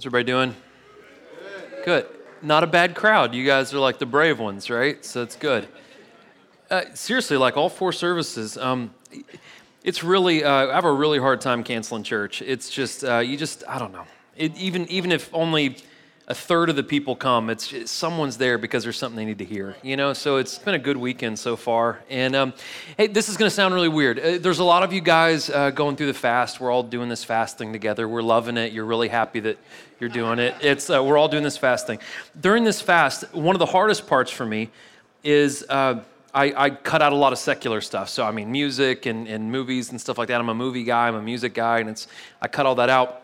How's everybody doing? Good. Not a bad crowd. You guys are like the brave ones, right? So it's good. Uh, seriously, like all four services, um, it's really, uh, I have a really hard time canceling church. It's just, uh, you just, I don't know. It, even, even if only a third of the people come. It's someone's there because there's something they need to hear, you know. So it's been a good weekend so far. And um, hey, this is going to sound really weird. Uh, there's a lot of you guys uh, going through the fast. We're all doing this fasting together. We're loving it. You're really happy that you're doing it. It's uh, we're all doing this fasting. During this fast, one of the hardest parts for me is. Uh, I, I, cut out a lot of secular stuff. So I mean, music and, and movies and stuff like that. I'm a movie guy. I'm a music guy, and it's I cut all that out.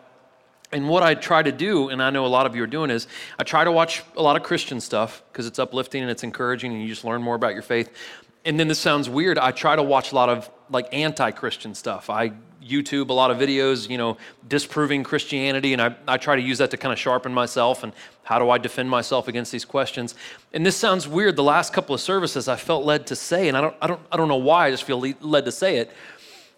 And what I try to do, and I know a lot of you are doing, is I try to watch a lot of Christian stuff because it's uplifting and it's encouraging and you just learn more about your faith. And then this sounds weird. I try to watch a lot of like anti Christian stuff. I YouTube a lot of videos, you know, disproving Christianity, and I, I try to use that to kind of sharpen myself and how do I defend myself against these questions. And this sounds weird. The last couple of services I felt led to say, and I don't, I don't, I don't know why, I just feel led to say it.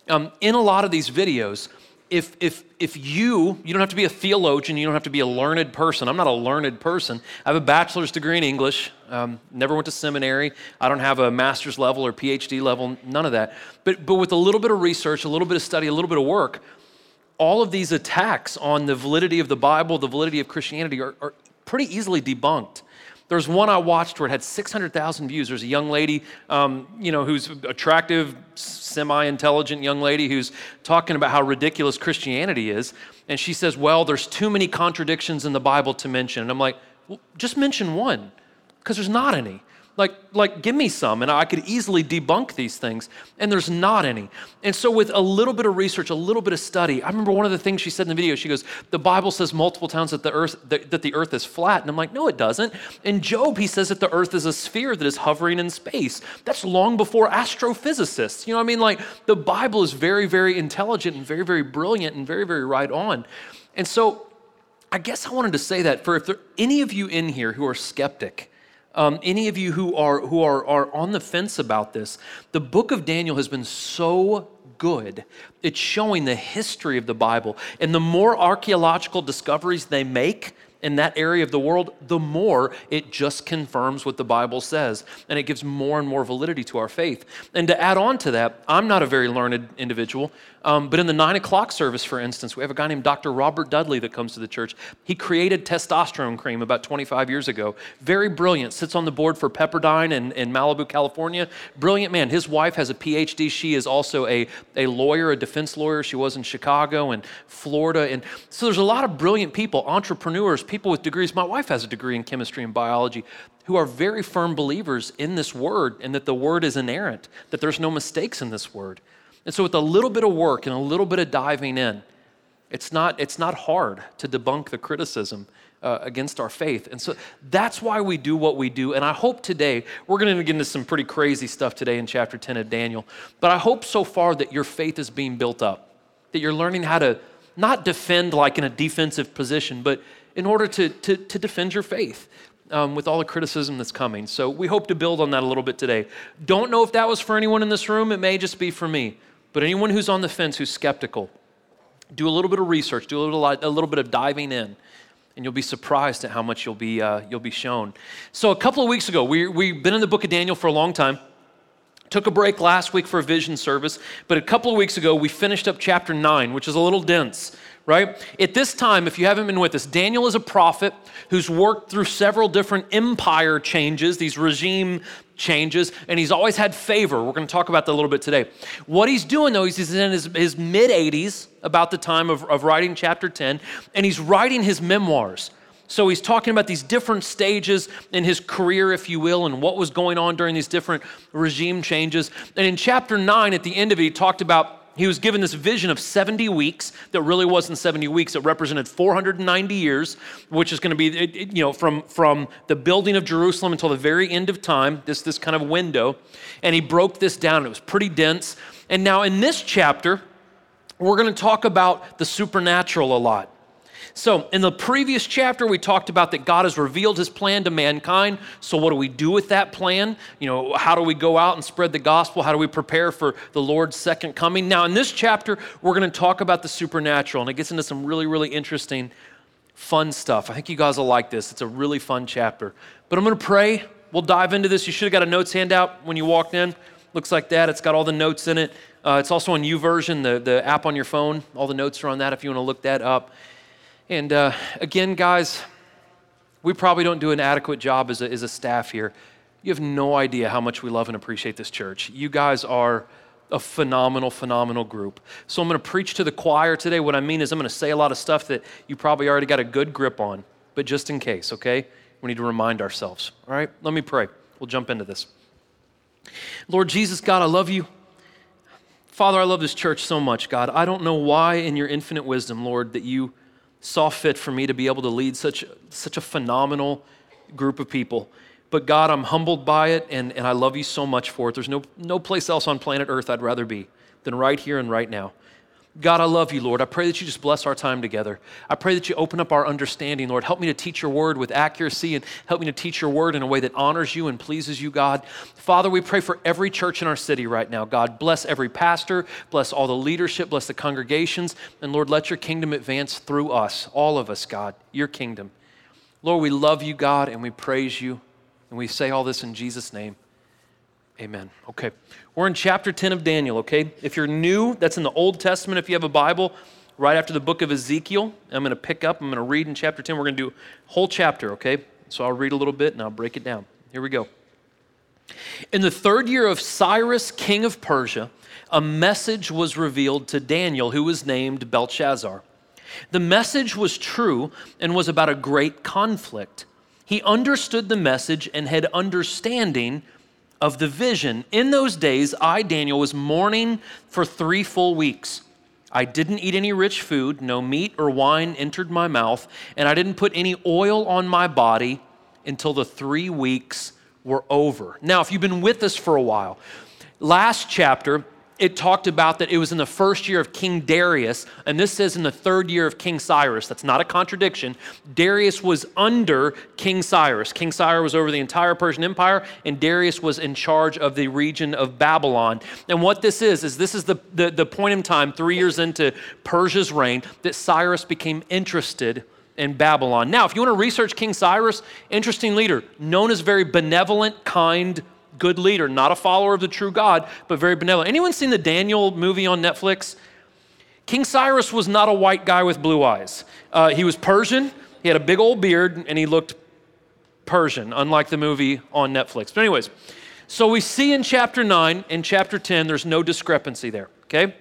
Um, in a lot of these videos, if, if, if you, you don't have to be a theologian, you don't have to be a learned person. I'm not a learned person. I have a bachelor's degree in English, um, never went to seminary. I don't have a master's level or PhD level, none of that. But, but with a little bit of research, a little bit of study, a little bit of work, all of these attacks on the validity of the Bible, the validity of Christianity are, are pretty easily debunked. There's one I watched where it had 600,000 views. There's a young lady, um, you know, who's attractive, semi-intelligent young lady who's talking about how ridiculous Christianity is, and she says, "Well, there's too many contradictions in the Bible to mention." And I'm like, well, "Just mention one, because there's not any." Like, like, give me some, and I could easily debunk these things. And there's not any. And so, with a little bit of research, a little bit of study, I remember one of the things she said in the video. She goes, "The Bible says multiple times that the earth that, that the earth is flat," and I'm like, "No, it doesn't." In Job, he says that the earth is a sphere that is hovering in space. That's long before astrophysicists. You know what I mean? Like, the Bible is very, very intelligent and very, very brilliant and very, very right on. And so, I guess I wanted to say that for if there any of you in here who are skeptic um, any of you who are who are, are on the fence about this, the book of Daniel has been so good. It's showing the history of the Bible. And the more archaeological discoveries they make, in that area of the world, the more it just confirms what the Bible says. And it gives more and more validity to our faith. And to add on to that, I'm not a very learned individual, um, but in the nine o'clock service, for instance, we have a guy named Dr. Robert Dudley that comes to the church. He created testosterone cream about 25 years ago. Very brilliant, sits on the board for Pepperdine in, in Malibu, California. Brilliant man. His wife has a PhD. She is also a, a lawyer, a defense lawyer. She was in Chicago and Florida. And so there's a lot of brilliant people, entrepreneurs, people with degrees. My wife has a degree in chemistry and biology who are very firm believers in this word and that the word is inerrant, that there's no mistakes in this word. And so, with a little bit of work and a little bit of diving in, it's not, it's not hard to debunk the criticism uh, against our faith. And so that's why we do what we do. And I hope today, we're going to get into some pretty crazy stuff today in chapter 10 of Daniel. But I hope so far that your faith is being built up, that you're learning how to not defend like in a defensive position, but in order to, to, to defend your faith. Um, with all the criticism that's coming. So we hope to build on that a little bit today. Don't know if that was for anyone in this room, it may just be for me. But anyone who's on the fence, who's skeptical, do a little bit of research, do a little, a little bit of diving in, and you'll be surprised at how much you'll be, uh, you'll be shown. So, a couple of weeks ago, we, we've been in the book of Daniel for a long time. Took a break last week for a vision service, but a couple of weeks ago, we finished up chapter 9, which is a little dense right? At this time, if you haven't been with us, Daniel is a prophet who's worked through several different empire changes, these regime changes, and he's always had favor. We're going to talk about that a little bit today. What he's doing, though, is he's in his, his mid 80s, about the time of, of writing chapter 10, and he's writing his memoirs. So he's talking about these different stages in his career, if you will, and what was going on during these different regime changes. And in chapter 9, at the end of it, he talked about he was given this vision of 70 weeks that really wasn't 70 weeks. It represented 490 years, which is going to be, you know, from, from the building of Jerusalem until the very end of time, this, this kind of window. And he broke this down. It was pretty dense. And now in this chapter, we're going to talk about the supernatural a lot. So, in the previous chapter, we talked about that God has revealed his plan to mankind. So, what do we do with that plan? You know, how do we go out and spread the gospel? How do we prepare for the Lord's second coming? Now, in this chapter, we're going to talk about the supernatural, and it gets into some really, really interesting fun stuff. I think you guys will like this. It's a really fun chapter. But I'm going to pray. We'll dive into this. You should have got a notes handout when you walked in. Looks like that. It's got all the notes in it. Uh, it's also on YouVersion, the, the app on your phone. All the notes are on that if you want to look that up. And uh, again, guys, we probably don't do an adequate job as a, as a staff here. You have no idea how much we love and appreciate this church. You guys are a phenomenal, phenomenal group. So I'm going to preach to the choir today. What I mean is, I'm going to say a lot of stuff that you probably already got a good grip on, but just in case, okay? We need to remind ourselves. All right? Let me pray. We'll jump into this. Lord Jesus, God, I love you. Father, I love this church so much, God. I don't know why, in your infinite wisdom, Lord, that you saw fit for me to be able to lead such, such a phenomenal group of people. But God, I'm humbled by it and, and I love you so much for it. There's no, no place else on planet Earth I'd rather be than right here and right now. God, I love you, Lord. I pray that you just bless our time together. I pray that you open up our understanding, Lord. Help me to teach your word with accuracy and help me to teach your word in a way that honors you and pleases you, God. Father, we pray for every church in our city right now. God, bless every pastor, bless all the leadership, bless the congregations, and Lord, let your kingdom advance through us, all of us, God, your kingdom. Lord, we love you, God, and we praise you. And we say all this in Jesus' name. Amen. Okay. We're in chapter 10 of Daniel, okay? If you're new, that's in the Old Testament. If you have a Bible, right after the book of Ezekiel, I'm going to pick up, I'm going to read in chapter 10. We're going to do a whole chapter, okay? So I'll read a little bit and I'll break it down. Here we go. In the third year of Cyrus, king of Persia, a message was revealed to Daniel, who was named Belshazzar. The message was true and was about a great conflict. He understood the message and had understanding of the vision. In those days, I, Daniel, was mourning for three full weeks. I didn't eat any rich food, no meat or wine entered my mouth, and I didn't put any oil on my body until the three weeks were over. Now, if you've been with us for a while, last chapter, it talked about that it was in the first year of King Darius, and this says in the third year of King Cyrus. That's not a contradiction. Darius was under King Cyrus. King Cyrus was over the entire Persian Empire, and Darius was in charge of the region of Babylon. And what this is, is this is the, the, the point in time, three years into Persia's reign, that Cyrus became interested in Babylon. Now, if you want to research King Cyrus, interesting leader, known as very benevolent, kind, good leader, not a follower of the true God, but very benevolent. Anyone seen the Daniel movie on Netflix? King Cyrus was not a white guy with blue eyes. Uh, he was Persian, he had a big old beard, and he looked Persian, unlike the movie on Netflix. But, anyways, so we see in chapter 9 and chapter 10, there's no discrepancy there, okay?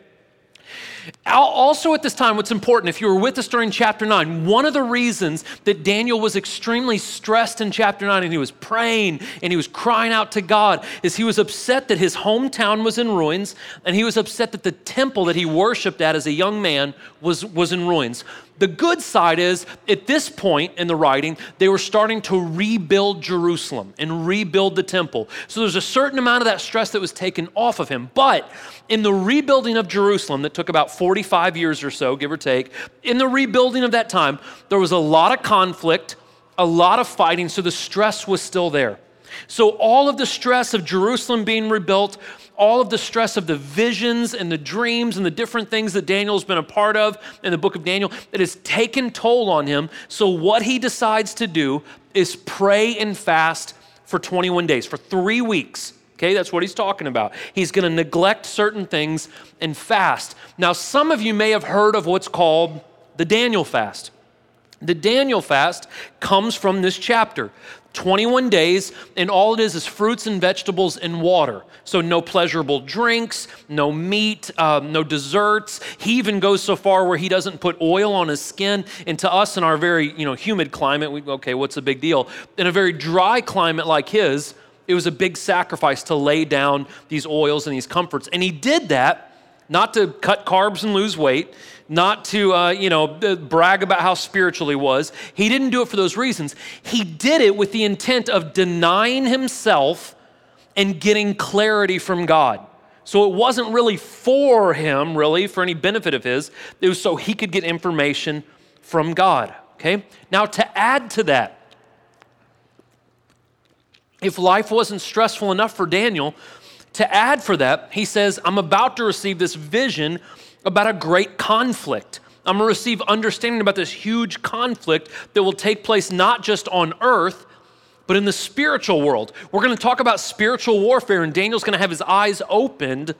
Also, at this time, what's important, if you were with us during chapter 9, one of the reasons that Daniel was extremely stressed in chapter 9 and he was praying and he was crying out to God is he was upset that his hometown was in ruins and he was upset that the temple that he worshiped at as a young man was, was in ruins. The good side is, at this point in the writing, they were starting to rebuild Jerusalem and rebuild the temple. So there's a certain amount of that stress that was taken off of him. But in the rebuilding of Jerusalem, that took about 45 years or so, give or take, in the rebuilding of that time, there was a lot of conflict, a lot of fighting, so the stress was still there. So, all of the stress of Jerusalem being rebuilt, all of the stress of the visions and the dreams and the different things that Daniel's been a part of in the book of Daniel, it has taken toll on him. So, what he decides to do is pray and fast for 21 days, for three weeks. Okay, that's what he's talking about. He's going to neglect certain things and fast. Now, some of you may have heard of what's called the Daniel fast. The Daniel fast comes from this chapter. 21 days, and all it is is fruits and vegetables and water. So, no pleasurable drinks, no meat, um, no desserts. He even goes so far where he doesn't put oil on his skin. And to us, in our very you know, humid climate, we, okay, what's the big deal? In a very dry climate like his, it was a big sacrifice to lay down these oils and these comforts. And he did that not to cut carbs and lose weight, not to, uh, you know, brag about how spiritual he was. He didn't do it for those reasons. He did it with the intent of denying himself and getting clarity from God. So it wasn't really for him, really, for any benefit of his. It was so he could get information from God. Okay? Now, to add to that, if life wasn't stressful enough for Daniel, to add for that, he says, I'm about to receive this vision about a great conflict. I'm going to receive understanding about this huge conflict that will take place not just on earth, but in the spiritual world. We're going to talk about spiritual warfare, and Daniel's going to have his eyes opened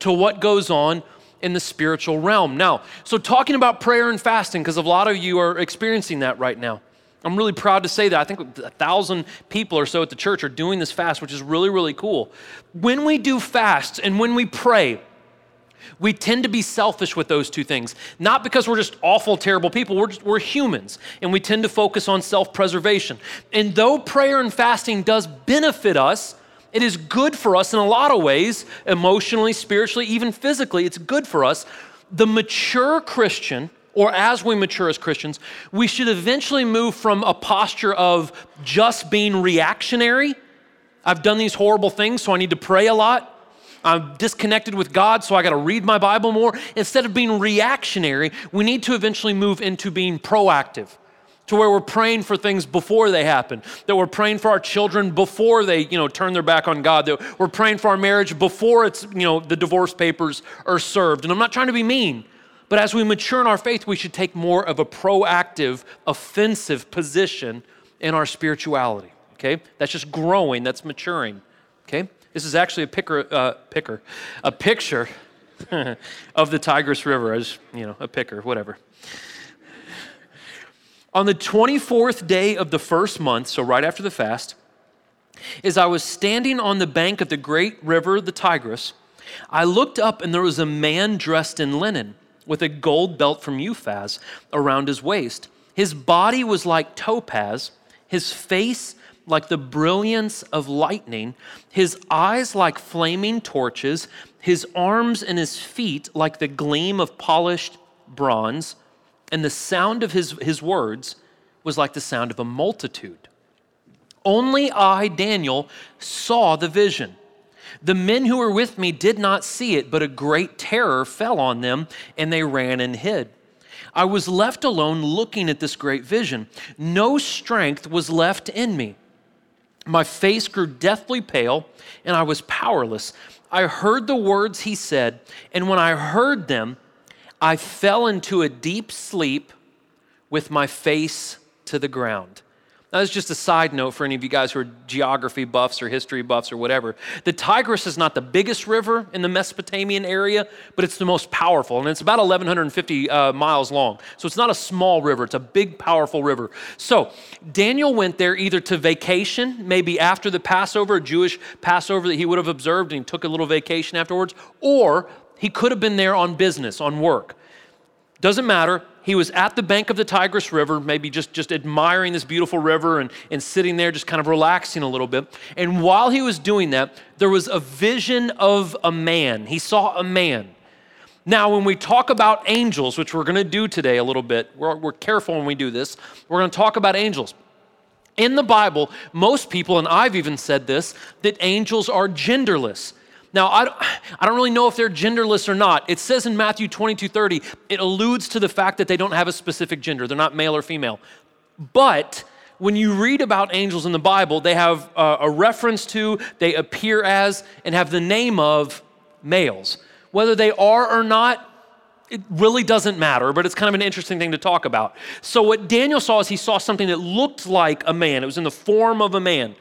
to what goes on in the spiritual realm. Now, so talking about prayer and fasting, because a lot of you are experiencing that right now. I'm really proud to say that. I think a thousand people or so at the church are doing this fast, which is really, really cool. When we do fasts and when we pray, we tend to be selfish with those two things. Not because we're just awful, terrible people, we're, just, we're humans, and we tend to focus on self preservation. And though prayer and fasting does benefit us, it is good for us in a lot of ways, emotionally, spiritually, even physically, it's good for us. The mature Christian, or as we mature as Christians, we should eventually move from a posture of just being reactionary. I've done these horrible things, so I need to pray a lot I'm disconnected with God, so I got to read my Bible more. Instead of being reactionary, we need to eventually move into being proactive to where we're praying for things before they happen that we're praying for our children before they you know turn their back on god that we're praying for our marriage before it's you know the divorce papers are served and i'm not trying to be mean but as we mature in our faith we should take more of a proactive offensive position in our spirituality okay? That's just growing that's maturing okay? This is actually a picker, uh, picker, a picture of the Tigris River. As, you know, a picker, whatever. On the 24th day of the first month, so right after the fast, as I was standing on the bank of the great river, the Tigris, I looked up and there was a man dressed in linen with a gold belt from Uphaz around his waist. His body was like topaz, his face like the brilliance of lightning, his eyes like flaming torches, his arms and his feet like the gleam of polished bronze, and the sound of his, his words was like the sound of a multitude. Only I, Daniel, saw the vision. The men who were with me did not see it, but a great terror fell on them, and they ran and hid. I was left alone looking at this great vision. No strength was left in me. My face grew deathly pale, and I was powerless. I heard the words he said, and when I heard them, I fell into a deep sleep with my face to the ground. That's just a side note for any of you guys who are geography buffs or history buffs or whatever. The Tigris is not the biggest river in the Mesopotamian area, but it's the most powerful, and it's about 1,150 uh, miles long. So it's not a small river, it's a big, powerful river. So Daniel went there either to vacation, maybe after the Passover, a Jewish Passover that he would have observed, and he took a little vacation afterwards, or he could have been there on business, on work. Doesn't matter he was at the bank of the Tigris River, maybe just, just admiring this beautiful river and, and sitting there, just kind of relaxing a little bit. And while he was doing that, there was a vision of a man. He saw a man. Now, when we talk about angels, which we're going to do today a little bit, we're, we're careful when we do this, we're going to talk about angels. In the Bible, most people, and I've even said this, that angels are genderless. Now, I don't, I don't really know if they're genderless or not. It says in Matthew 22 30, it alludes to the fact that they don't have a specific gender, they're not male or female. But when you read about angels in the Bible, they have a, a reference to, they appear as, and have the name of males. Whether they are or not, it really doesn't matter, but it's kind of an interesting thing to talk about. So, what Daniel saw is he saw something that looked like a man, it was in the form of a man.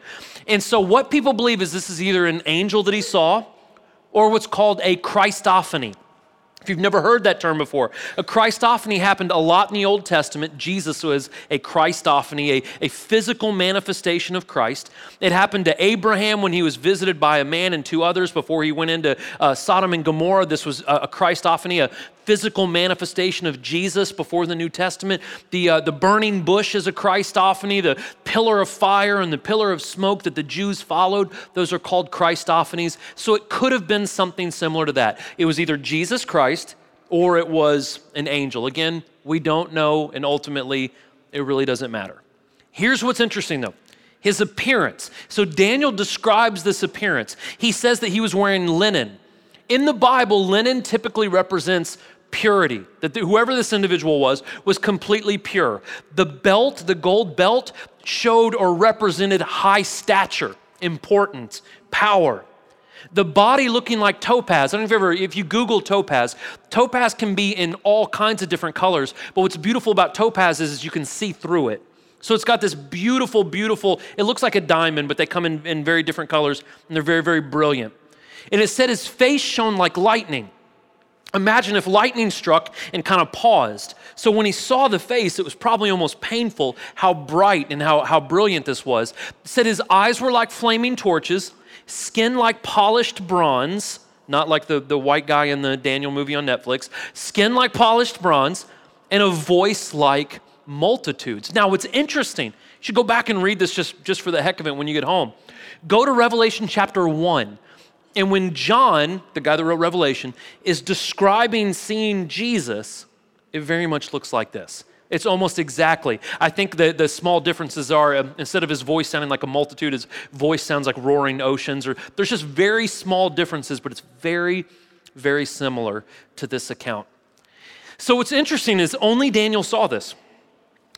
And so, what people believe is this is either an angel that he saw, or what's called a Christophany. If you've never heard that term before, a Christophany happened a lot in the Old Testament. Jesus was a Christophany, a, a physical manifestation of Christ. It happened to Abraham when he was visited by a man and two others before he went into uh, Sodom and Gomorrah. This was a, a Christophany, a physical manifestation of Jesus before the New Testament. The, uh, the burning bush is a Christophany, the pillar of fire and the pillar of smoke that the Jews followed, those are called Christophanies. So it could have been something similar to that. It was either Jesus Christ Christ or it was an angel. Again, we don't know, and ultimately, it really doesn't matter. Here's what's interesting though his appearance. So Daniel describes this appearance. He says that he was wearing linen. In the Bible, linen typically represents purity, that whoever this individual was, was completely pure. The belt, the gold belt, showed or represented high stature, importance, power. The body looking like topaz. I don't know if you ever, if you Google topaz, topaz can be in all kinds of different colors. But what's beautiful about topaz is, is you can see through it. So it's got this beautiful, beautiful, it looks like a diamond, but they come in, in very different colors and they're very, very brilliant. And it said his face shone like lightning. Imagine if lightning struck and kind of paused. So when he saw the face, it was probably almost painful how bright and how, how brilliant this was. It said his eyes were like flaming torches, skin like polished bronze, not like the, the white guy in the Daniel movie on Netflix, skin like polished bronze, and a voice like multitudes. Now, what's interesting, you should go back and read this just, just for the heck of it when you get home. Go to Revelation chapter 1. And when John, the guy that wrote Revelation, is describing seeing Jesus, it very much looks like this. It's almost exactly. I think the, the small differences are um, instead of his voice sounding like a multitude, his voice sounds like roaring oceans, or there's just very small differences, but it's very, very similar to this account. So what's interesting is only Daniel saw this.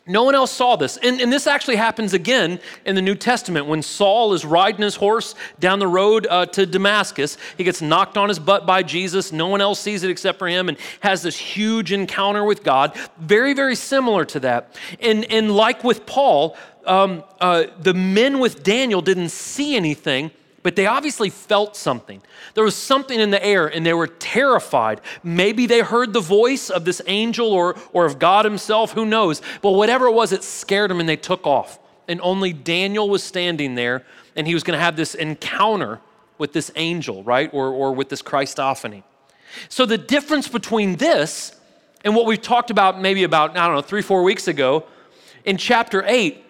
No one else saw this. And, and, this actually happens again in the New Testament when Saul is riding his horse down the road uh, to Damascus. He gets knocked on his butt by Jesus. No one else sees it except for him and has this huge encounter with God. Very, very similar to that. And, and like with Paul, um, uh, the men with Daniel didn't see anything, but they obviously felt something. There was something in the air and they were terrified. Maybe they heard the voice of this angel or, or of God Himself, who knows? But whatever it was, it scared them and they took off. And only Daniel was standing there and he was going to have this encounter with this angel, right? Or, or with this Christophany. So the difference between this and what we've talked about maybe about, I don't know, three, four weeks ago in chapter 8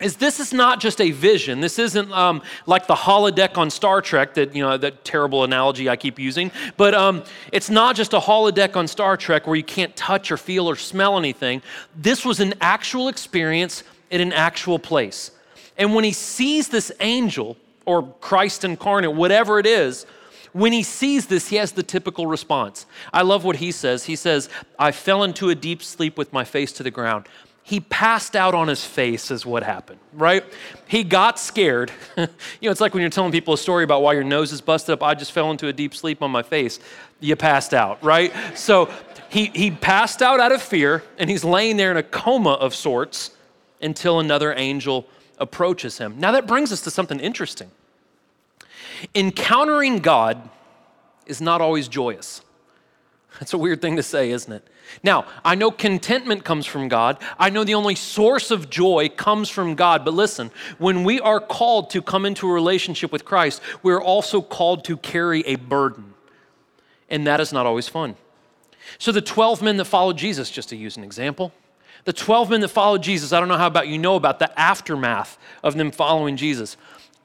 is this is not just a vision. This isn't um, like the holodeck on Star Trek, that, you know, that terrible analogy I keep using. But um, it's not just a holodeck on Star Trek where you can't touch or feel or smell anything. This was an actual experience in an actual place. And when he sees this angel or Christ incarnate, whatever it is, when he sees this, he has the typical response. I love what he says. He says, I fell into a deep sleep with my face to the ground he passed out on his face, is what happened, right? He got scared. you know, it's like when you're telling people a story about why your nose is busted up. I just fell into a deep sleep on my face. You passed out, right? So he, he passed out out of fear, and he's laying there in a coma of sorts until another angel approaches him. Now, that brings us to something interesting. Encountering God is not always joyous. That's a weird thing to say, isn't it? Now, I know contentment comes from God. I know the only source of joy comes from God. But listen, when we are called to come into a relationship with Christ, we're also called to carry a burden. And that is not always fun. So, the 12 men that followed Jesus, just to use an example, the 12 men that followed Jesus, I don't know how about you know about the aftermath of them following Jesus.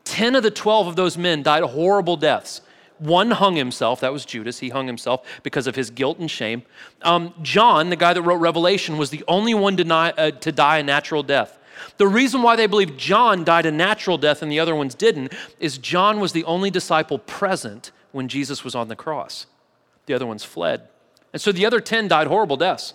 10 of the 12 of those men died horrible deaths. One hung himself, that was Judas. He hung himself because of his guilt and shame. Um, John, the guy that wrote Revelation, was the only one to, uh, to die a natural death. The reason why they believe John died a natural death and the other ones didn't is John was the only disciple present when Jesus was on the cross. The other ones fled. And so the other 10 died horrible deaths.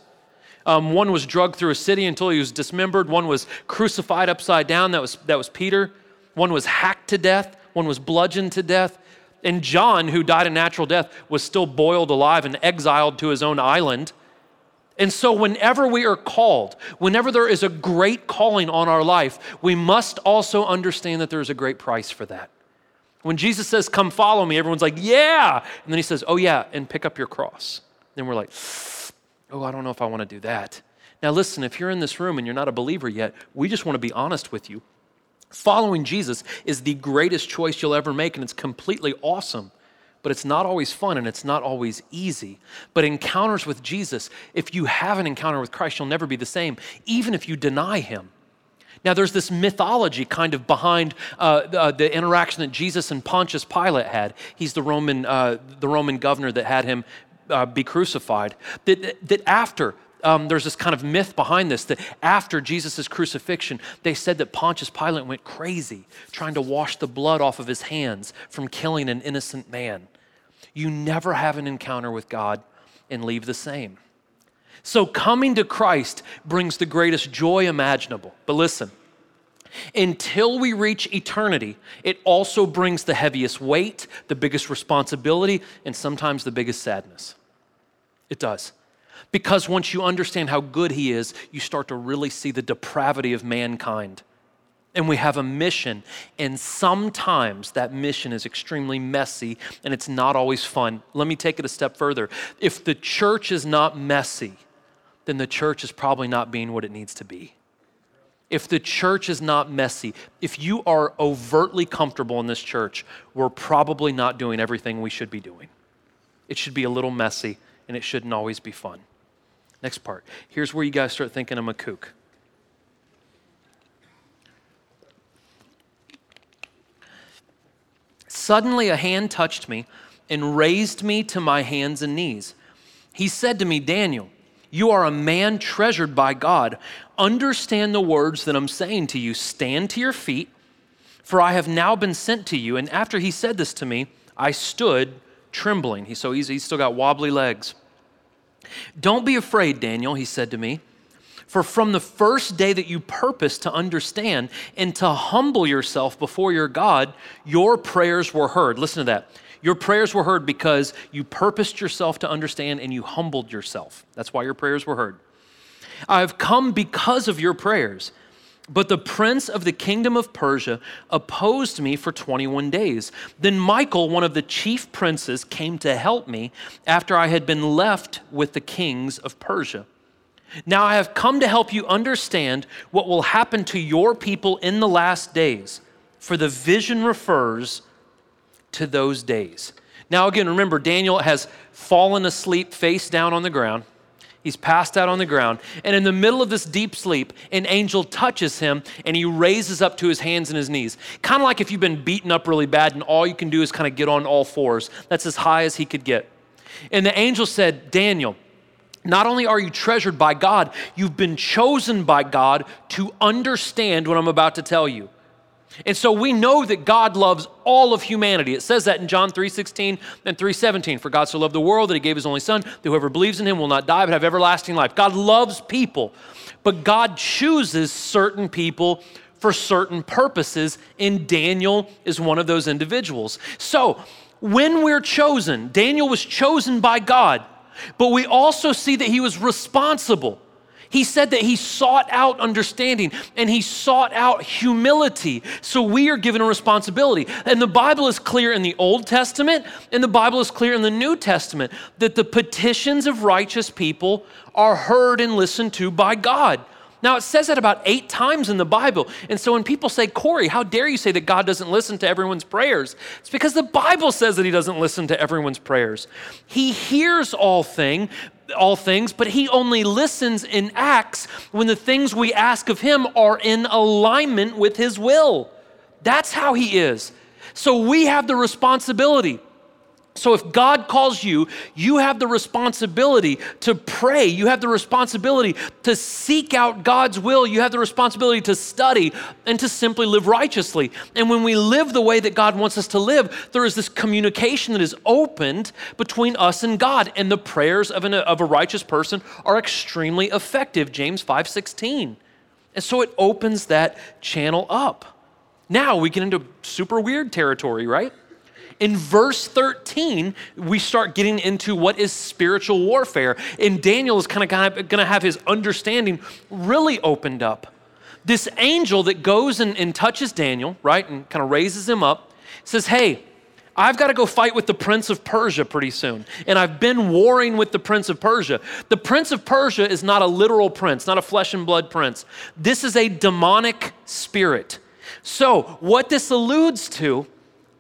Um, one was drugged through a city until he was dismembered. One was crucified upside down. That was, that was Peter. One was hacked to death. One was bludgeoned to death. And John, who died a natural death, was still boiled alive and exiled to his own island. And so, whenever we are called, whenever there is a great calling on our life, we must also understand that there is a great price for that. When Jesus says, Come follow me, everyone's like, Yeah. And then he says, Oh, yeah, and pick up your cross. Then we're like, Oh, I don't know if I want to do that. Now, listen, if you're in this room and you're not a believer yet, we just want to be honest with you. Following Jesus is the greatest choice you'll ever make, and it's completely awesome. But it's not always fun and it's not always easy. But encounters with Jesus, if you have an encounter with Christ, you'll never be the same, even if you deny him. Now, there's this mythology kind of behind uh, the, the, interaction that Jesus and Pontius Pilate had. He's the Roman, uh, the Roman governor that had him uh, be crucified. That, that after um, there's this kind of myth behind this that after Jesus' crucifixion, they said that Pontius Pilate went crazy trying to wash the blood off of his hands from killing an innocent man. You never have an encounter with God and leave the same. So, coming to Christ brings the greatest joy imaginable. But listen, Until we reach eternity, it also brings the heaviest weight, the biggest responsibility, and sometimes the biggest sadness. It does. Because once you understand how good He is, you start to really see the depravity of mankind. And we have a mission, and sometimes that mission is extremely messy and it's not always fun. Let me take it a step further. If the church is not messy, then the church is probably not being what it needs to be if the church is not messy, if you are overtly comfortable in this church, we're probably not doing everything we should be doing. It should be a little messy and it shouldn't always be fun. Next part. Here's where you guys start thinking I'm a kook. Suddenly, a hand touched me and raised me to my hands and knees. He said to me, Daniel, you are a man treasured by God. Understand the words that I'm saying to you. Stand to your feet, for I have now been sent to you. And after he said this to me, I stood trembling. He, so he's, he's still got wobbly legs. Don't be afraid, Daniel, he said to me. For from the first day that you purpose to understand and to humble yourself before your God, your prayers were heard. Listen to that. Your prayers were heard because you purposed yourself to understand and you humbled yourself. That's why your prayers were heard. I've come because of your prayers. But the prince of the kingdom of Persia opposed me for 21 days. Then Michael, one of the chief princes, came to help me after I had been left with the kings of Persia. Now I have come to help you understand what will happen to your people in the last days, for the vision refers to those days. Now, again, remember, Daniel has fallen asleep face down on the ground. He's passed out on the ground. And in the middle of this deep sleep, an angel touches him and he raises up to his hands and his knees. Kind of like if you've been beaten up really bad and all you can do is kind of get on all fours. That's as high as he could get. And the angel said, Daniel, not only are you treasured by God, you've been chosen by God to understand what I'm about to tell you. And so we know that God loves all of humanity. It says that in John 3:16 and 3:17. For God so loved the world that he gave his only son, that whoever believes in him will not die but have everlasting life. God loves people, but God chooses certain people for certain purposes, and Daniel is one of those individuals. So, when we're chosen, Daniel was chosen by God, but we also see that he was responsible. He said that he sought out understanding and he sought out humility. So we are given a responsibility. And the Bible is clear in the Old Testament and the Bible is clear in the New Testament that the petitions of righteous people are heard and listened to by God. Now, it says that about eight times in the Bible. And so when people say, Corey, how dare you say that God doesn't listen to everyone's prayers? It's because the Bible says that He doesn't listen to everyone's prayers. He hears all things, all things, but he only listens and acts when the things we ask of him are in alignment with his will. That's how he is. So we have the responsibility so if God calls you, you have the responsibility to pray. You have the responsibility to seek out God's will. You have the responsibility to study and to simply live righteously. And when we live the way that God wants us to live, there is this communication that is opened between us and God. And the prayers of, an, of a righteous person are extremely effective, James 5:16. And so it opens that channel up. Now we get into super weird territory, right? In verse 13, we start getting into what is spiritual warfare. And Daniel is kind of going to have his understanding really opened up. This angel that goes and, and touches Daniel, right, and kind of raises him up, says, Hey, I've got to go fight with the prince of Persia pretty soon. And I've been warring with the prince of Persia. The prince of Persia is not a literal prince, not a flesh and blood prince. This is a demonic spirit. So, what this alludes to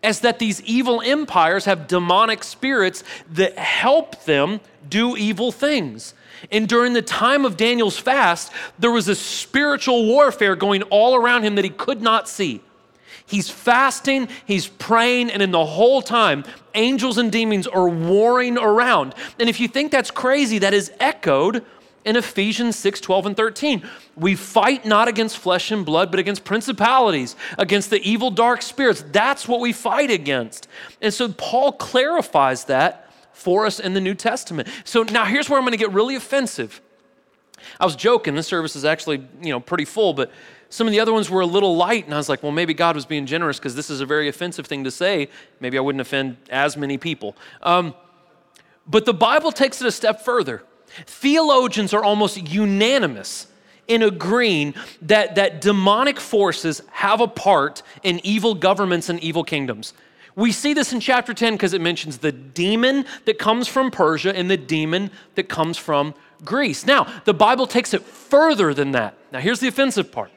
as that these evil empires have demonic spirits that help them do evil things. And during the time of Daniel's fast, there was a spiritual warfare going all around him that he could not see. He's fasting, he's praying, and in the whole time, angels and demons are warring around. And if you think that's crazy, that is echoed in Ephesians 6 12 and 13. We fight not against flesh and blood, but against principalities, against the evil dark spirits. That's what we fight against. And so Paul clarifies that for us in the New Testament. So now here's where I'm going to get really offensive. I was joking, this service is actually, you know, pretty full, but Some of the other ones were a little light, and I was like, well, maybe God was being generous because this is a very offensive thing to say. Maybe I wouldn't offend as many people. Um, but the Bible takes it a step further. Theologians are almost unanimous in agreeing that, that demonic forces have a part in evil governments and evil kingdoms. We see this in chapter 10 because it mentions the demon that comes from Persia and the demon that comes from Greece. Now, the Bible takes it further than that. Now, here's the offensive part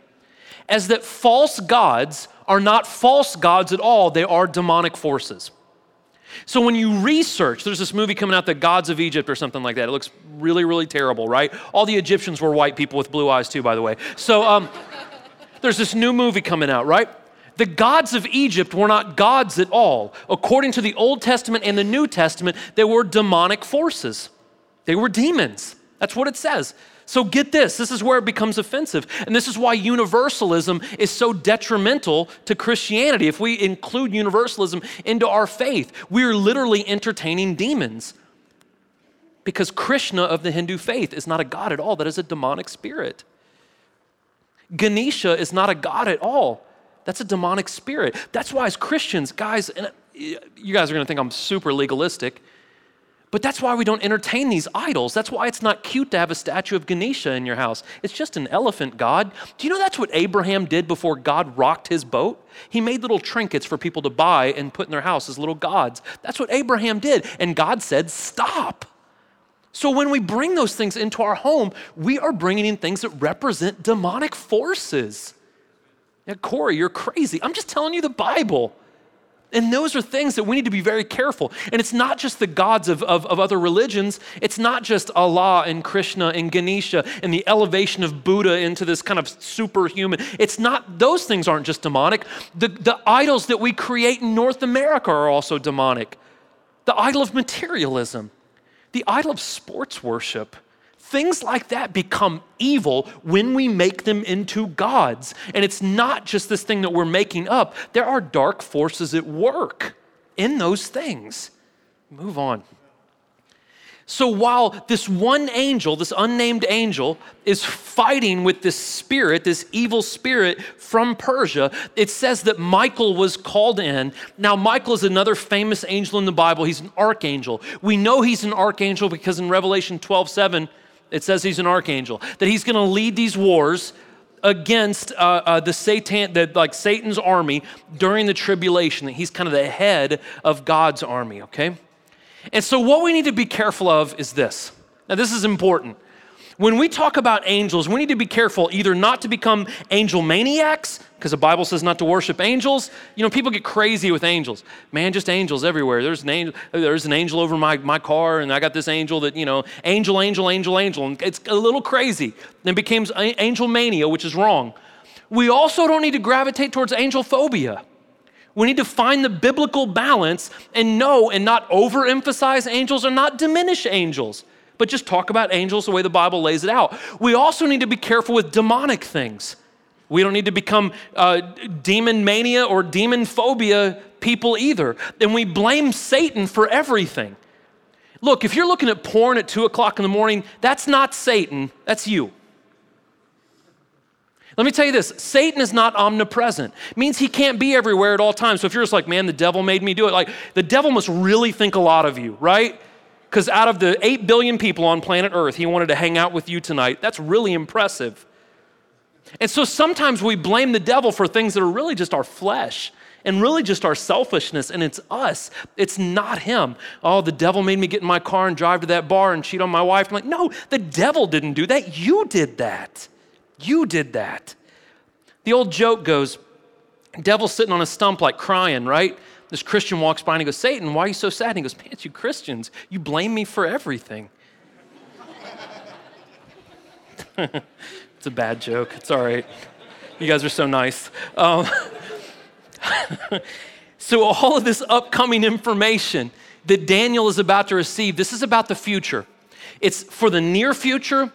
as that false gods are not false gods at all, they are demonic forces. So when you research, there's this movie coming out, The Gods of Egypt or something like that. It looks really, really terrible, right? All the Egyptians were white people with blue eyes, too, by the way. So um, there's this new movie coming out, right? The gods of Egypt were not gods at all. According to the Old Testament and the New Testament, they were demonic forces, they were demons. That's what it says. So get this this is where it becomes offensive. And this is why universalism is so detrimental to Christianity. If we include universalism into our faith, we're literally entertaining demons. Because Krishna of the Hindu faith is not a god at all, that is a demonic spirit. Ganesha is not a god at all. That's a demonic spirit. That's why, as Christians, guys, and uh, you guys are going to think I'm super legalistic. But that's why we don't entertain these idols. That's why it's not cute to have a statue of Ganesha in your house. It's just an elephant god. Do you know that's what Abraham did before God rocked his boat? He made little trinkets for people to buy and put in their house as little gods. That's what Abraham did. And God said, Stop. So when we bring those things into our home, we are bringing in things that represent demonic forces. Now, Corey, you're crazy. I'm just telling you the Bible. And those are things that we need to be very careful. And it's not just the gods of, of, of, other religions, it's not just Allah and Krishna and Ganesha and the elevation of Buddha into this kind of superhuman. It's not, those things aren't just demonic. The, the idols that we create in North America are also demonic. The idol of materialism, the idol of sports worship, Things like that become evil when we make them into gods. And it's not just this thing that we're making up, there are dark forces at work in those things. Move on. So while this one angel, this unnamed angel, is fighting with this spirit, this evil spirit from Persia, it says that Michael was called in. Now, Michael is another famous angel in the Bible. He's an archangel. We know he's an archangel because in Revelation 12 7, it says he's an archangel, that he's going to lead these wars against uh, uh, the Satan, the, like Satan's army during the tribulation. That he's kind of the head of God's army. Okay, and so what we need to be careful of is this. Now, this is important. When we talk about angels, we need to be careful either not to become angel maniacs, because the Bible says not to worship angels. You know, people get crazy with angels. Man, just angels everywhere. There's an angel, there's an angel over my, my car, and I got this angel that, you know, angel, angel, angel, angel. And it's a little crazy. Then becomes angel mania, which is wrong. We also don't need to gravitate towards angel phobia. We need to find the biblical balance and know and not overemphasize angels or not diminish angels but just talk about angels the way the Bible lays it out. We also need to be careful with demonic things. We don't need to become uh, demon mania or demon phobia people either. And we blame Satan for everything. Look, if you're looking at porn at two o'clock in the morning, that's not Satan, that's you. Let me tell you this Satan is not omnipresent. It means he can't be everywhere at all times. So if you're just like, man, the devil made me do it, like the devil must really think a lot of you, right? Because out of the 8 billion people on planet Earth, he wanted to hang out with you tonight. That's really impressive. And so sometimes we blame the devil for things that are really just our flesh and really just our selfishness, and it's us. It's not him. Oh, the devil made me get in my car and drive to that bar and cheat on my wife. I'm like, no, the devil didn't do that. You did that. You did that. The old joke goes, devil sitting on a stump like crying, right? This Christian walks by and he goes, Satan, why are you so sad? And he goes, Man, you Christians. You blame me for everything. it's a bad joke. It's all right. You guys are so nice. Um, so, all of this upcoming information that Daniel is about to receive, this is about the future. It's for the near future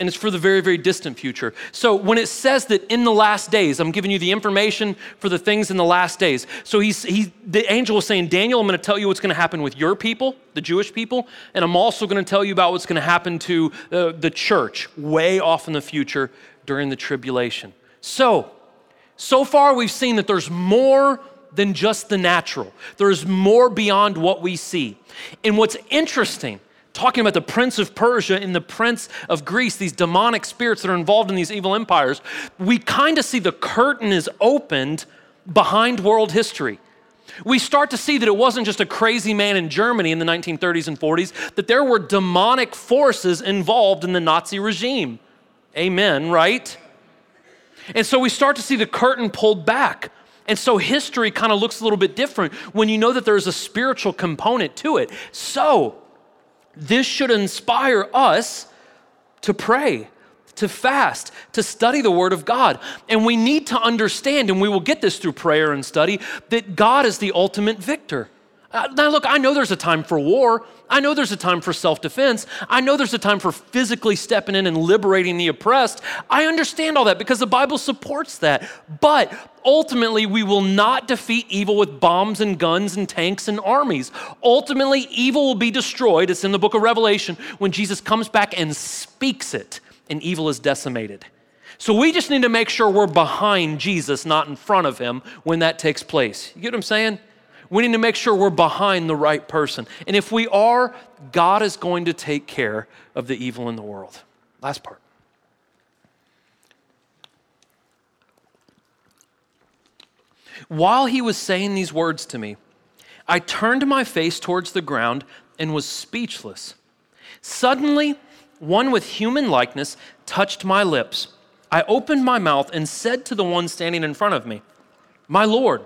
and it's for the very, very distant future. So when it says that in the last days, I'm giving you the information for the things in the last days. So he's, he, the angel is saying, Daniel, I'm going to tell you what's going to happen with your people, the Jewish people, and I'm also going to tell you about what's going to happen to uh, the church way off in the future during the tribulation. So, so far we've seen that there's more than just the natural. There's more beyond what we see. And what's interesting, talking about the prince of Persia and the prince of Greece, these demonic spirits that are involved in these evil empires, we kind of see the curtain is opened behind world history. We start to see that it wasn't just a crazy man in Germany in the 1930s and 40s, that there were demonic forces involved in the Nazi regime. Amen, right? And so we start to see the curtain pulled back. And so history kind of looks a little bit different when you know that there's a spiritual component to it. So this should inspire us to pray, to fast, to study the Word of God. And we need to understand, and we will get this through prayer and study, that God is the ultimate victor. Uh, now, look, I know there's a time for war. I know there's a time for self defense. I know there's a time for physically stepping in and liberating the oppressed. I understand all that because the Bible supports that. But ultimately, we will not defeat evil with bombs and guns and tanks and armies. Ultimately, evil will be destroyed. It's in the book of Revelation when Jesus comes back and speaks it, and evil is decimated. So we just need to make sure we're behind Jesus, not in front of him when that takes place. You get what I'm saying? We need to make sure we're behind the right person. And if we are, God is going to take care of the evil in the world. Last part. While he was saying these words to me, I turned my face towards the ground and was speechless. Suddenly, one with human likeness touched my lips. I opened my mouth and said to the one standing in front of me, My Lord,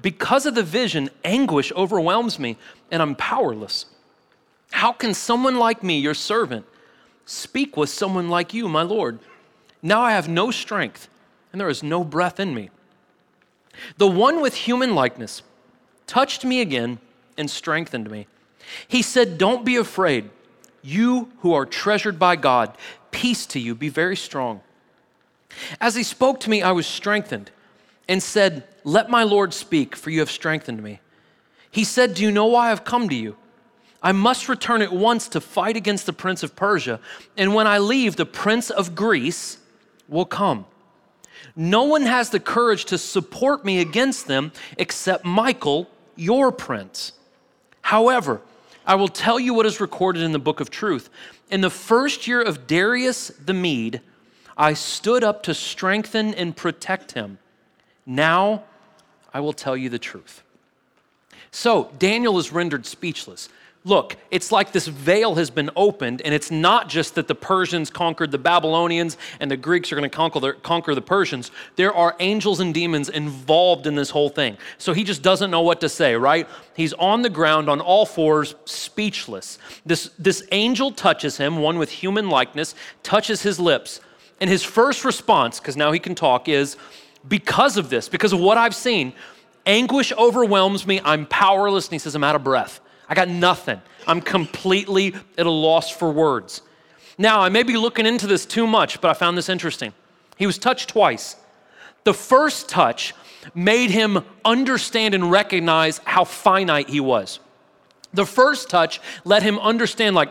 because of the vision, anguish overwhelms me and I'm powerless. How can someone like me, your servant, speak with someone like you, my Lord? Now I have no strength and there is no breath in me. The one with human likeness touched me again and strengthened me. He said, Don't be afraid. You who are treasured by God, peace to you, be very strong. As he spoke to me, I was strengthened and said, Let my Lord speak, for you have strengthened me. He said, Do you know why I've come to you? I must return at once to fight against the prince of Persia, and when I leave, the prince of Greece will come. No one has the courage to support me against them except Michael, your prince. However, I will tell you what is recorded in the book of truth. In the first year of Darius the Mede, I stood up to strengthen and protect him now I will tell you the truth. So Daniel is rendered speechless. Look, it's like this veil has been opened, and it's not just that the Persians conquered the Babylonians and the Greeks are going to conquer the, conquer the Persians. There are angels and demons involved in this whole thing. So he just doesn't know what to say, right? He's on the ground on all fours, speechless. This, this angel touches him, one with human likeness, touches his lips. And his first response, because now he can talk, is, because of this, because of what I've seen, anguish overwhelms me. I'm powerless. And he says, I'm out of breath. I got nothing. I'm completely at a loss for words. Now, I may be looking into this too much, but I found this interesting. He was touched twice. The first touch made him understand and recognize how finite he was. The first touch let him understand, like,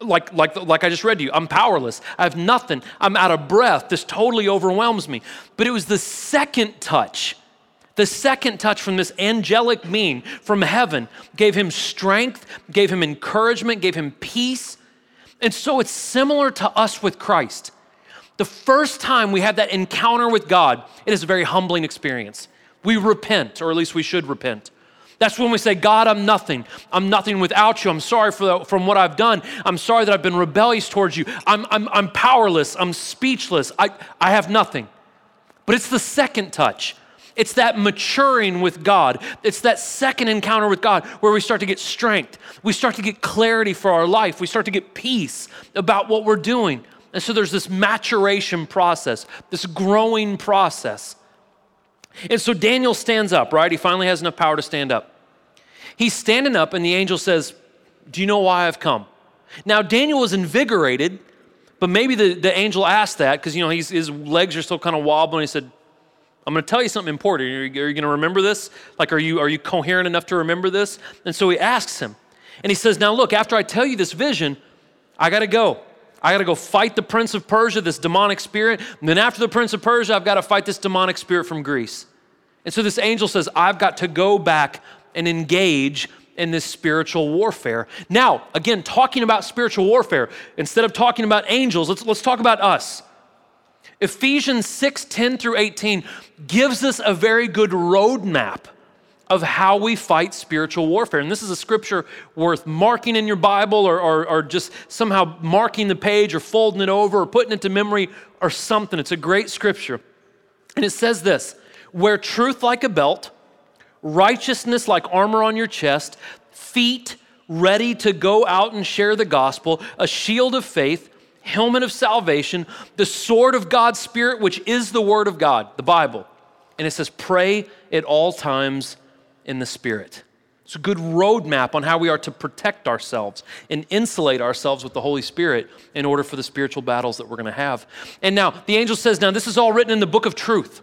like, like, like I just read to you, I'm powerless. I have nothing. I'm out of breath. This totally overwhelms me. But it was the second touch, the second touch from this angelic being from heaven gave him strength, gave him encouragement, gave him peace. And so it's similar to us with Christ. The first time we have that encounter with God, it is a very humbling experience. We repent, or at least we should repent. That's when we say, God, I'm nothing. I'm nothing without you. I'm sorry for the, from what I've done. I'm sorry that I've been rebellious towards you. I'm, I'm, I'm powerless. I'm speechless. I, I have nothing. But it's the second touch. It's that maturing with God. It's that second encounter with God where we start to get strength. We start to get clarity for our life. We start to get peace about what we're doing. And so there's this maturation process, this growing process. And so Daniel stands up, right? He finally has enough power to stand up. He's standing up, and the angel says, Do you know why I've come? Now, Daniel was invigorated, but maybe the, the angel asked that because, you know, his legs are still kind of wobbling. He said, I'm going to tell you something important. Are you, are you going to remember this? Like, are you, are you coherent enough to remember this? And so he asks him. And he says, Now look, after I tell you this vision, I got to go. I got to go fight the prince of Persia, this demonic spirit. And then after the prince of Persia, I've got to fight this demonic spirit from Greece. And so this angel says, I've got to go back and engage in this spiritual warfare. Now, again, talking about spiritual warfare, instead of talking about angels, let's, let's talk about us. Ephesians 6 10 through 18 gives us a very good roadmap of how we fight spiritual warfare. And this is a scripture worth marking in your Bible or, or, or, just somehow marking the page or folding it over or putting it to memory or something. It's a great scripture. And it says this Wear truth like a belt, righteousness like armor on your chest, feet ready to go out and share the gospel, a shield of faith, helmet of salvation, the sword of God's Spirit, which is the word of God, the Bible. And it says, Pray at all times in the Spirit. It's a good roadmap on how we are to protect ourselves and insulate ourselves with the Holy Spirit in order for the spiritual battles that we're going to have. And now, the angel says, Now, this is all written in the book of truth.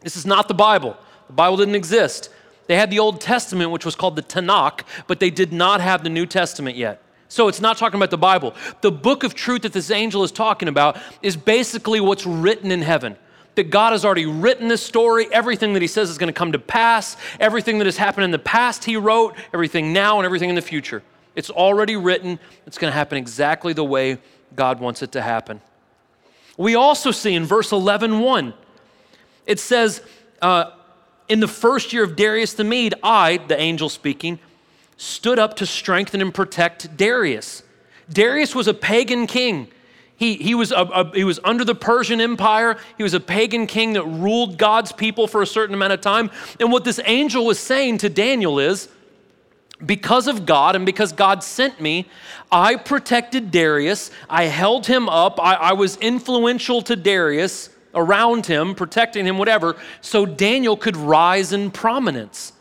This is not the Bible. The Bible didn't exist. They had the Old Testament, which was called the Tanakh, but they did not have the New Testament yet. So it's not talking about the Bible. The book of truth that this angel is talking about is basically what's written in heaven that God has already written this story. Everything that He says is going to come to pass. Everything that has happened in the past, He wrote. Everything now and everything in the future. It's already written. It's going to happen exactly the way God wants it to happen. We also see in verse 11 1, it says, uh, In the first year of Darius the Mede, I, the angel speaking, stood up to strengthen and protect Darius. Darius was a pagan king. He, he, was a, a, he was under the Persian Empire. He was a pagan king that ruled God's people for a certain amount of time. And what this angel was saying to Daniel is because of God and because God sent me, I protected Darius. I held him up. I, I was influential to Darius, around him, protecting him, whatever, so Daniel could rise in prominence.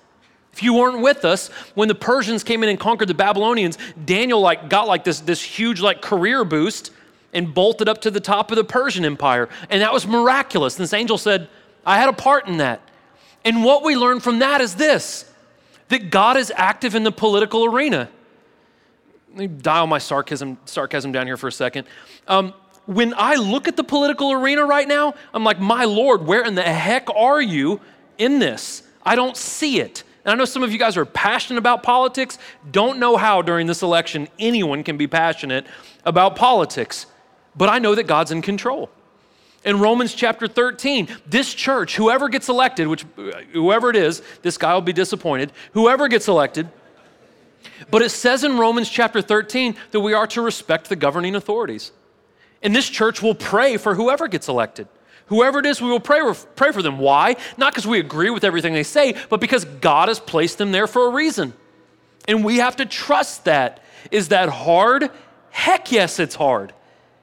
If you weren't with us, when the Persians came in and conquered the Babylonians, Daniel like got like this, this huge like career boost and bolted up to the top of the Persian Empire. And that was miraculous. This angel said, I had a part in that. And what we learn from that is this that God is active in the political arena. Let me dial my sarcasm, sarcasm down here for a second. Um, when I look at the political arena right now, I'm like, my Lord, where in the heck are you in this? I don't see it. And I know some of you guys are passionate about politics, don't know how during this election anyone can be passionate about politics but I know that God's in control. In Romans chapter 13, this church, whoever gets elected, which whoever it is, this guy will be disappointed, whoever gets elected, but it says in Romans chapter 13 that we are to respect the governing authorities. And this church will pray for whoever gets elected. Whoever it is, we will pray, pray for them. Why? Not because we agree with everything they say, but because God has placed them there for a reason. And we have to trust that. Is that hard? Heck yes, it's hard.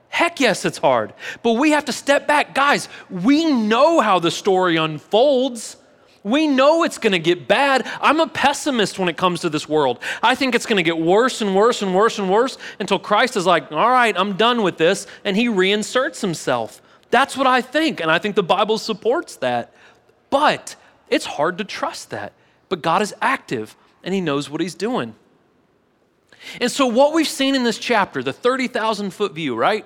Heck yes, it's hard. But we have to step back. Guys, we know how the story unfolds. We know it's going to get bad. I'm a pessimist when it comes to this world. I think it's going to get worse and worse and worse and worse until Christ is like, all right, I'm done with this, and he reinserts himself. That's what I think, and I think the Bible supports that. But it's hard to trust that. But God is active, and he knows what he's doing. And so, what we've seen in this chapter, the 30,000 foot view, right?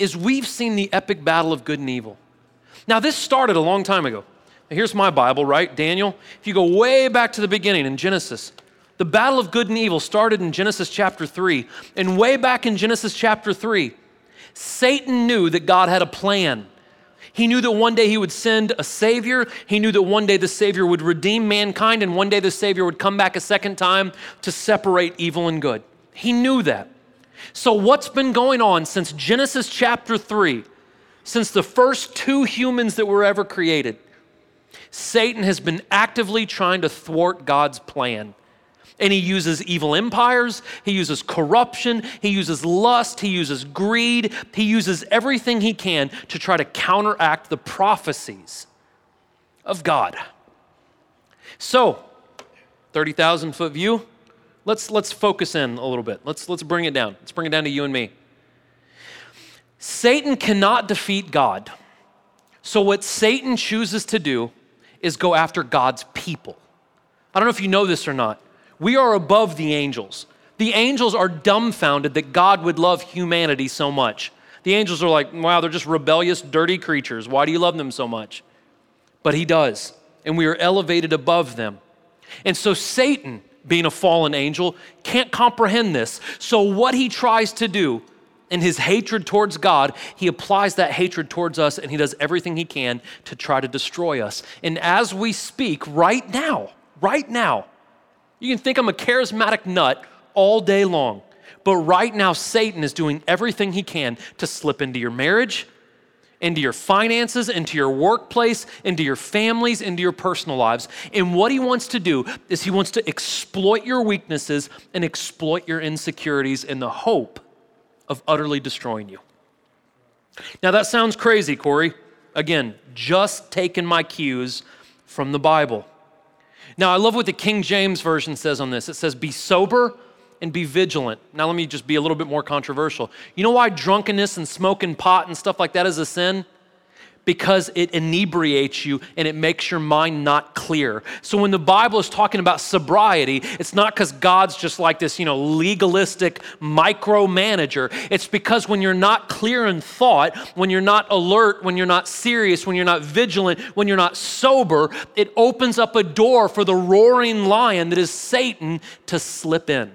is we've seen the epic battle of good and evil. Now, this started a long time ago. Here's my Bible, right? Daniel. If you go way back to the beginning in Genesis, the battle of good and evil started in Genesis chapter 3. And way back in Genesis chapter 3, Satan knew that God had a plan. He knew that one day he would send a Savior. He knew that one day the Savior would redeem mankind, and one day the Savior would come back a second time to separate evil and good. He knew that. So, what's been going on since Genesis chapter 3, since the first two humans that were ever created? Satan has been actively trying to thwart God's plan. And he uses evil empires, he uses corruption, he uses lust, he uses greed, he uses everything he can to try to counteract the prophecies of God. So, 30,000 foot view, let's, let's focus in a little bit. Let's, let's bring it down. Let's bring it down to you and me. Satan cannot defeat God. So, what Satan chooses to do is go after God's people. I don't know if you know this or not. We are above the angels. The angels are dumbfounded that God would love humanity so much. The angels are like, wow, they're just rebellious, dirty creatures. Why do you love them so much? But He does, and we are elevated above them. And so Satan, being a fallen angel, can't comprehend this. So what he tries to do in his hatred towards God, he applies that hatred towards us and he does everything he can to try to destroy us. And as we speak right now, right now, you can think I'm a charismatic nut all day long. But right now, Satan is doing everything he can to slip into your marriage, into your finances, into your workplace, into your families, into your personal lives. And what he wants to do is he wants to exploit your weaknesses and exploit your insecurities in the hope of utterly destroying you. Now, that sounds crazy, Corey. Again, just taking my cues from the Bible. Now, I love what the King James Version says on this. It says, Be sober and be vigilant. Now, let me just be a little bit more controversial. You know why drunkenness and smoking pot and stuff like that is a sin? Because it inebriates you and it makes your mind not clear. So when the Bible is talking about sobriety, it's not because God's just like this, you know, legalistic micromanager. It's because when you're not clear in thought, when you're not alert, when you're not serious, when you're not vigilant, when you're not sober, it opens up a door for the roaring lion that is Satan to slip in.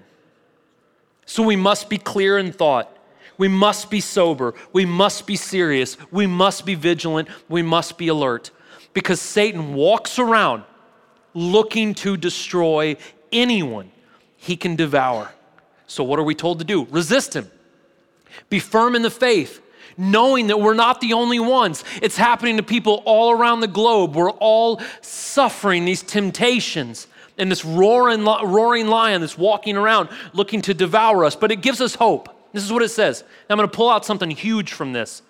So we must be clear in thought. We must be sober. We must be serious. We must be vigilant. We must be alert because Satan walks around looking to destroy anyone he can devour. So, what are we told to do? Resist him. Be firm in the faith, knowing that we're not the only ones. It's happening to people all around the globe. We're all suffering these temptations and this roaring, roaring lion that's walking around looking to devour us. But it gives us hope. This is what it says. Now I'm going to pull out something huge from this.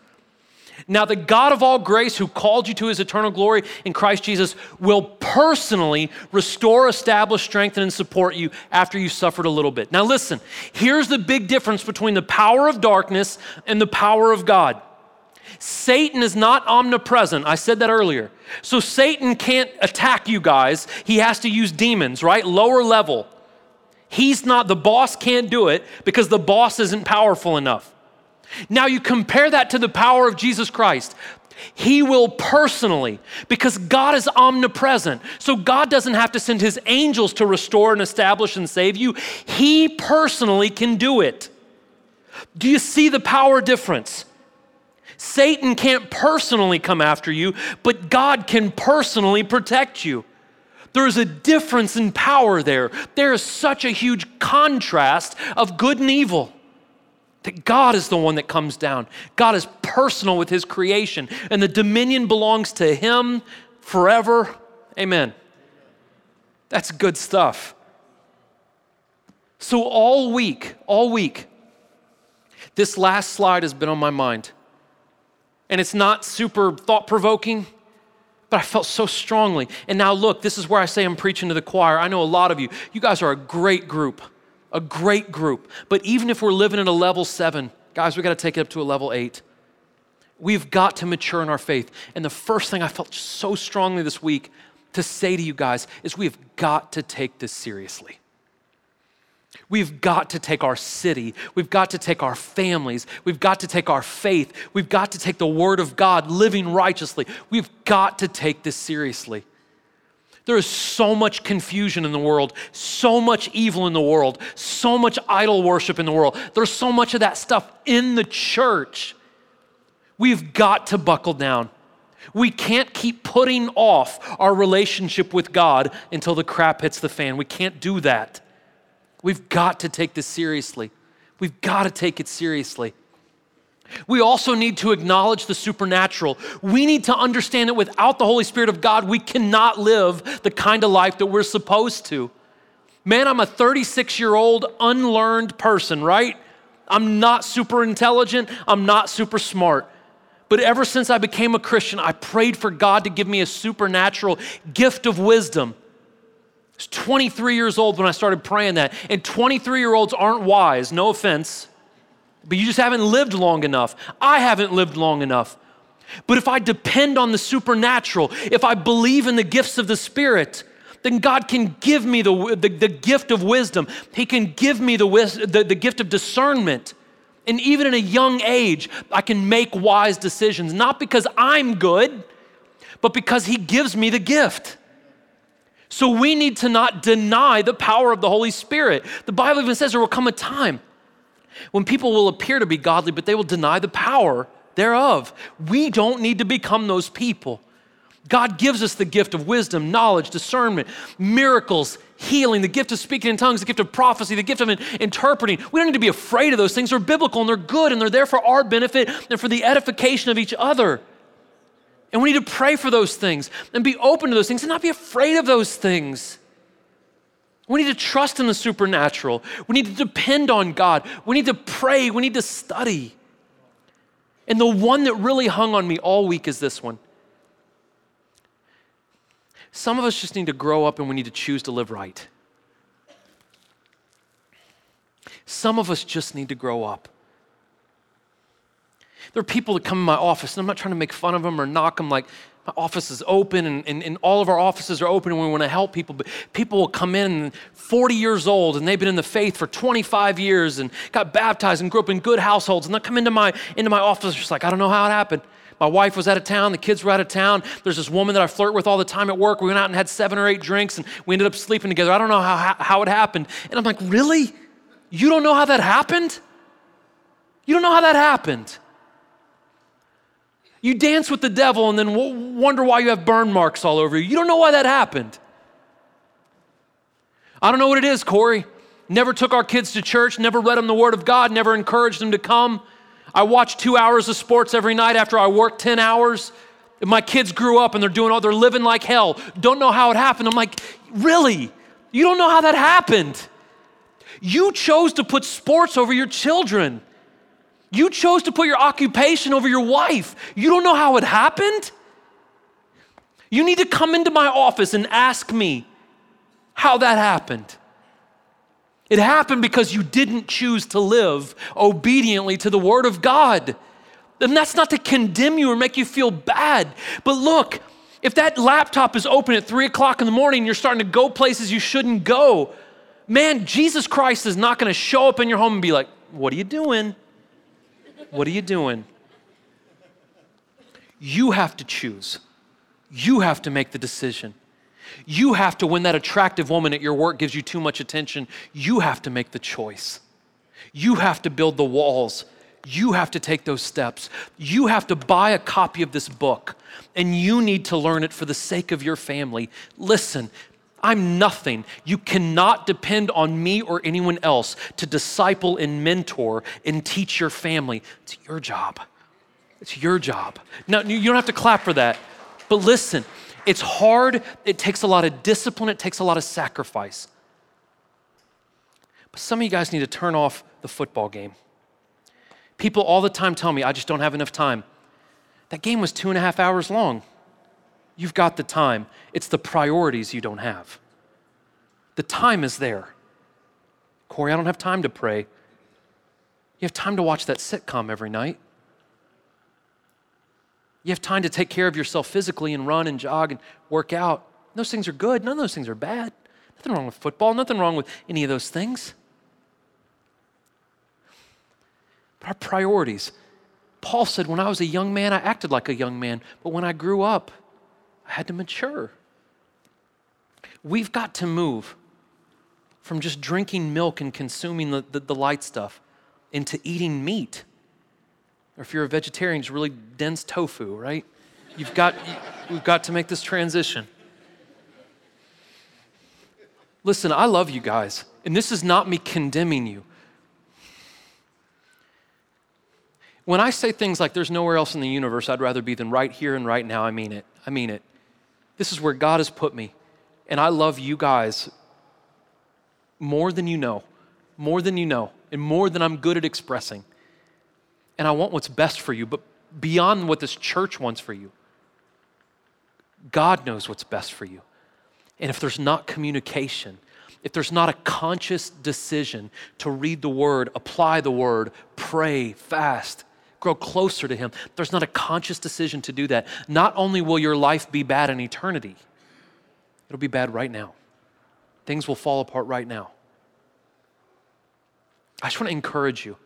Now, the God of all grace, who called you to his eternal glory in Christ Jesus, will personally restore, establish, strengthen, and support you after you suffered a little bit. Now, listen, here's the big difference between the power of darkness and the power of God. Satan is not omnipresent. I said that earlier. So, Satan can't attack you guys. He has to use demons, right? Lower level. He's not, the boss can't do it because the boss isn't powerful enough. Now you compare that to the power of Jesus Christ. He will personally, because God is omnipresent. So God doesn't have to send his angels to restore and establish and save you. He personally can do it. Do you see the power difference? Satan can't personally come after you, but God can personally protect you. There is a difference in power there. There is such a huge contrast of good and evil. That God is the one that comes down. God is personal with his creation, and the dominion belongs to him forever. Amen. That's good stuff. So, all week, all week, this last slide has been on my mind. And it's not super thought provoking, but I felt so strongly. And now, look, this is where I say I'm preaching to the choir. I know a lot of you. You guys are a great group, a great group. But even if we're living at a level seven, guys, we got to take it up to a level eight. We've got to mature in our faith. And the first thing I felt so strongly this week to say to you guys is we have got to take this seriously. We've got to take our city. We've got to take our families. We've got to take our faith. We've got to take the Word of God, living righteously. We've got to take this seriously. There is so much confusion in the world, so much evil in the world, so much idol worship in the world. There's so much of that stuff in the church. We've got to buckle down. We can't keep putting off our relationship with God until the crap hits the fan. We can't do that. We've got to take this seriously. We've got to take it seriously. We also need to acknowledge the supernatural. We need to understand that without the Holy Spirit of God, we cannot live the kind of life that we're supposed to. Man, I'm a 36 year old unlearned person, right? I'm not super intelligent, I'm not super smart. But ever since I became a Christian, I prayed for God to give me a supernatural gift of wisdom I was 23 years old when I started praying that. And 23 year olds aren't wise, no offense, but you just haven't lived long enough. I haven't lived long enough. But if I depend on the supernatural, if I believe in the gifts of the Spirit, then God can give me the, the, the gift of wisdom. He can give me the, the, the gift of discernment. And even in a young age, I can make wise decisions, not because I'm good, but because He gives me the gift. So we need to not deny the power of the Holy Spirit. The Bible even says there will come a time when people will appear to be godly, but they will deny the power thereof. We don't need to become those people. God gives us the gift of wisdom, knowledge, discernment, miracles, healing, the gift of speaking in tongues, the gift of prophecy, the gift of interpreting. We don't need to be afraid of those things. They're biblical and they're good and they're there for our benefit and for the edification of each other. And we need to pray for those things and be open to those things and not be afraid of those things. We need to trust in the supernatural. We need to depend on God. We need to pray. We need to study. And the one that really hung on me all week is this one. Some of us just need to grow up and we need to choose to live right. Some of us just need to grow up. There are people that come in my office, and I'm not trying to make fun of them or knock them. Like, my office is open, and, and, and all of our offices are open, and we want to help people. But people will come in 40 years old, and they've been in the faith for 25 years and got baptized and grew up in good households. And they'll come into my, into my office, just like, I don't know how it happened. My wife was out of town, the kids were out of town. There's this woman that I flirt with all the time at work. We went out and had seven or eight drinks, and we ended up sleeping together. I don't know how, how it happened. And I'm like, Really? You don't know how that happened? You don't know how that happened. You dance with the devil and then wonder why you have burn marks all over you. You don't know why that happened. I don't know what it is, Corey. Never took our kids to church, never read them the Word of God, never encouraged them to come. I watch two hours of sports every night after I work 10 hours. My kids grew up and they're doing all, they're living like hell. Don't know how it happened. I'm like, really? You don't know how that happened. You chose to put sports over your children. You chose to put your occupation over your wife. You don't know how it happened? You need to come into my office and ask me how that happened. It happened because you didn't choose to live obediently to the Word of God. And that's not to condemn you or make you feel bad. But look, if that laptop is open at three o'clock in the morning and you're starting to go places you shouldn't go, man, Jesus Christ is not going to show up in your home and be like, What are you doing? What are you doing? You have to choose. You have to make the decision. You have to, when that attractive woman at your work gives you too much attention, you have to make the choice. You have to build the walls. You have to take those steps. You have to buy a copy of this book, and you need to learn it for the sake of your family. Listen, I'm nothing. You cannot depend on me or anyone else to disciple and mentor and teach your family. It's your job. It's your job. Now, you don't have to clap for that, but listen, it's hard. It takes a lot of discipline, it takes a lot of sacrifice. But some of you guys need to turn off the football game. People all the time tell me, I just don't have enough time. That game was two and a half hours long. You've got the time. It's the priorities you don't have. The time is there. Corey, I don't have time to pray. You have time to watch that sitcom every night. You have time to take care of yourself physically and run and jog and work out. Those things are good. None of those things are bad. Nothing wrong with football, nothing wrong with any of those things. But our priorities. Paul said, When I was a young man, I acted like a young man, but when I grew up, I had to mature. We've got to move from just drinking milk and consuming the, the, the light stuff into eating meat. Or if you're a vegetarian, it's really dense tofu, right? You've got, we've got to make this transition. Listen, I love you guys, and this is not me condemning you. When I say things like there's nowhere else in the universe I'd rather be than right here and right now, I mean it. I mean it. This is where God has put me. And I love you guys more than you know, more than you know, and more than I'm good at expressing. And I want what's best for you, but beyond what this church wants for you, God knows what's best for you. And if there's not communication, if there's not a conscious decision to read the word, apply the word, pray, fast, grow closer to Him, there's not a conscious decision to do that, not only will your life be bad in eternity, It'll be bad right now. Things will fall apart right now. I just want to encourage you.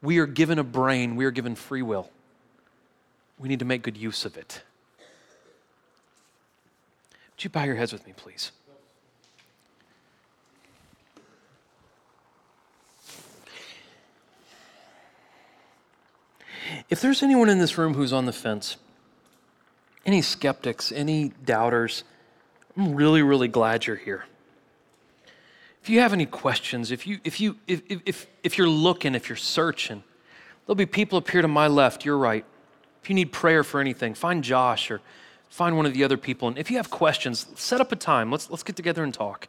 We are given a brain, we are given free will. We need to make good use of it. Would you bow your heads with me, please? If there's anyone in this room who's on the fence, any skeptics, any doubters, I'm really, really glad you're here. If you have any questions, if, you, if, you, if, if, if you're looking, if you're searching, there'll be people up here to my left, your right. If you need prayer for anything, find Josh or find one of the other people. And if you have questions, set up a time. Let's, let's get together and talk.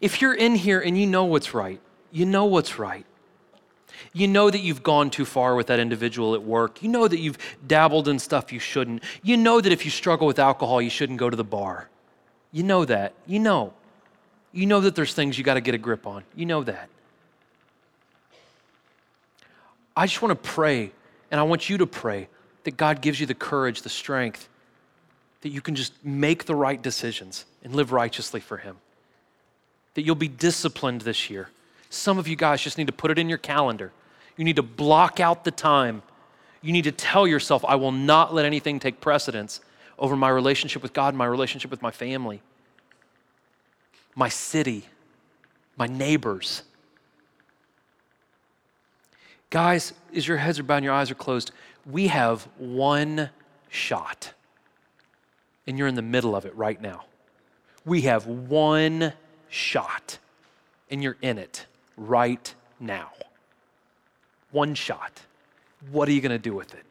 If you're in here and you know what's right, you know what's right, you know that you've gone too far with that individual at work. You know that you've dabbled in stuff you shouldn't. You know that if you struggle with alcohol, you shouldn't go to the bar. You know that. You know. You know that there's things you got to get a grip on. You know that. I just want to pray, and I want you to pray that God gives you the courage, the strength, that you can just make the right decisions and live righteously for Him. That you'll be disciplined this year some of you guys just need to put it in your calendar. You need to block out the time. You need to tell yourself, I will not let anything take precedence over my relationship with God, my relationship with my family, my city, my neighbors. Guys, as your heads are bowed and your eyes are closed, we have one shot. And you're in the middle of it right now. We have one shot, and you're in it right now. One shot. What are you going to do with it?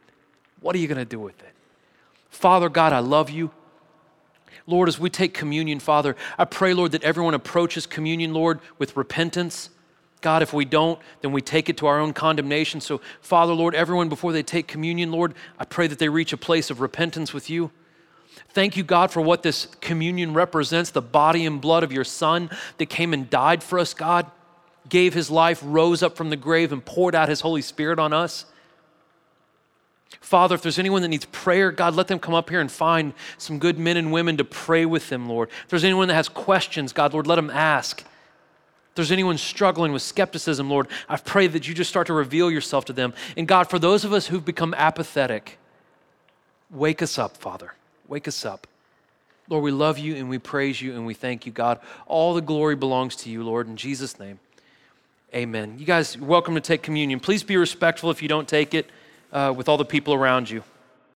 What are you going to do with it? Father God, I love you. Lord, as we take communion, Father, I pray, Lord, that everyone approaches communion, Lord, with repentance. God, if we don't, then we take it to our own condemnation. So, Father, Lord, everyone before they take communion, Lord, I pray that they reach a place of repentance with you. Thank you, God, for what this communion represents the body and blood of your Son that came and died for us, God gave his life, rose up from the grave, and poured out his Holy Spirit on us. Father, if there's anyone that needs prayer, God, let them come up here and find some good men and women to pray with them, Lord. If there's anyone that has questions, God, Lord, let them ask. If there's anyone struggling with skepticism, Lord, I pray that you just start to reveal yourself to them. And God, for those of us who've become apathetic, wake us up, Father. Wake us up. Lord, we love you and we praise you and we thank you, God. All the glory belongs to you, Lord, in Jesus' name. Amen. You guys, welcome to take communion. Please be respectful if you don't take it uh, with all the people around you.